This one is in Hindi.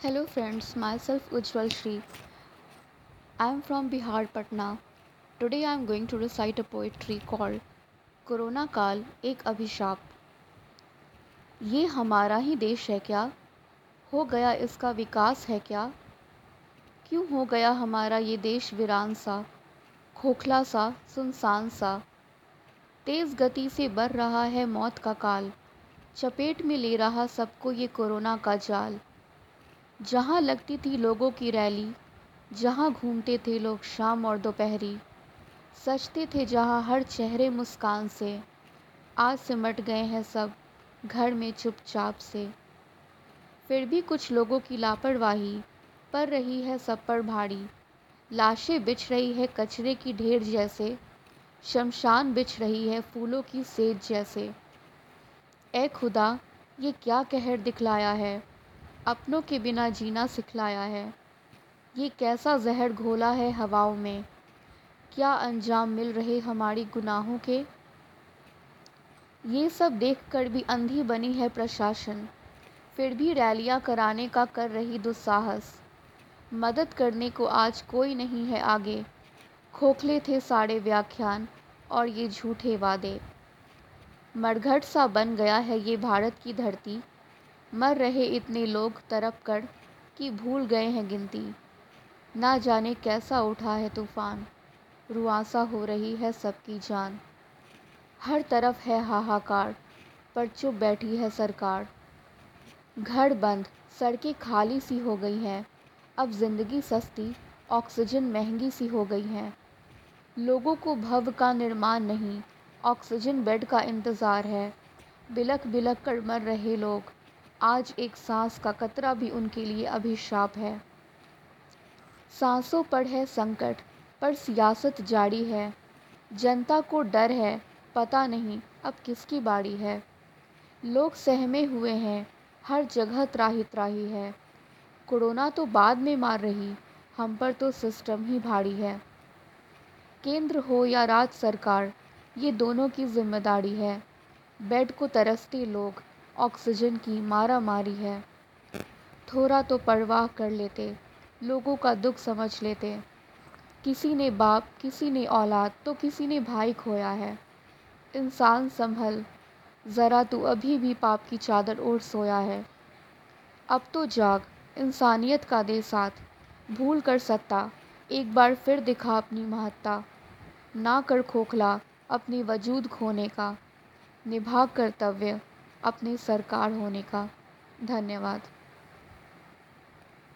Hello friends, myself Ujjwal Shri. I am from Bihar, Patna. Today I am going to recite a poetry called corona काल एक अभिशाप ये हमारा ही देश है क्या हो गया इसका विकास है क्या क्यों हो गया हमारा ये देश वीरान सा खोखला सा सुनसान सा तेज़ गति से बढ़ रहा है मौत का काल चपेट में ले रहा सबको ये कोरोना का जाल जहाँ लगती थी लोगों की रैली, जहाँ घूमते थे लोग शाम और दोपहरी, सजते थे जहाँ हर चेहरे मुस्कान से, आज सिमट गए हैं सब घर में चुपचाप से। फिर भी कुछ लोगों की लापरवाही पर रही है सब पर भारी, लाशें बिछ रही है कचरे की ढेर जैसे, शमशान बिछ रही है फूलों की सेज जैसे। ए खुदा, ये क्या कहर दिखलाया है? अपनों के बिना जीना सिखलाया है। ये कैसा जहर घोला है हवाओं में? क्या अंजाम मिल रहे हमारी गुनाहों के? ये सब देखकर भी अंधी बनी है प्रशासन। फिर भी रैलियाँ कराने का कर रही दुस्साहस। मदद करने को आज कोई नहीं है आगे। खोखले थे सारे व्याख्यान और ये झूठे वादे। मरघट सा बन गया है ये भारत की धरती। मर रहे इतने लोग तरप कर कि भूल गए हैं गिनती। ना जाने कैसा उठा है तूफ़ान। रुआसा हो रही है सबकी जान। हर तरफ़ है हाहाकार, पर चुप बैठी है सरकार। घर बंद, सड़कें खाली सी हो गई हैं। अब ज़िंदगी सस्ती, ऑक्सीजन महँगी सी हो गई हैं। लोगों को भव का निर्माण नहीं, ऑक्सीजन बेड का इंतज़ार है। बिलक बिलक कर मर रहे लोग। आज एक सांस का कतरा भी उनके लिए अभिशाप है। सांसों पर है संकट, पर सियासत जारी है। जनता को डर है, पता नहीं अब किसकी बारी है। लोग सहमे हुए हैं, हर जगह त्राही त्राही है। कोरोना तो बाद में मार रही, हम पर तो सिस्टम ही भारी है। केंद्र हो या राज्य सरकार, ये दोनों की ज़िम्मेदारी है। बेड को तरसते लोग ऑक्सीजन की मारा मारी है। थोड़ा तो परवाह कर लेते, लोगों का दुख समझ लेते। किसी ने बाप, किसी ने औलाद तो किसी ने भाई खोया है। इंसान संभल, ज़रा तू अभी भी पाप की चादर ओढ़ सोया है। अब तो जाग, इंसानियत का दे साथ, भूल कर सत्ता, एक बार फिर दिखा अपनी महत्ता। ना कर खोखला अपनी वजूद खोने का, निभा कर्तव्य अपनी सरकार होने का धन्यवाद।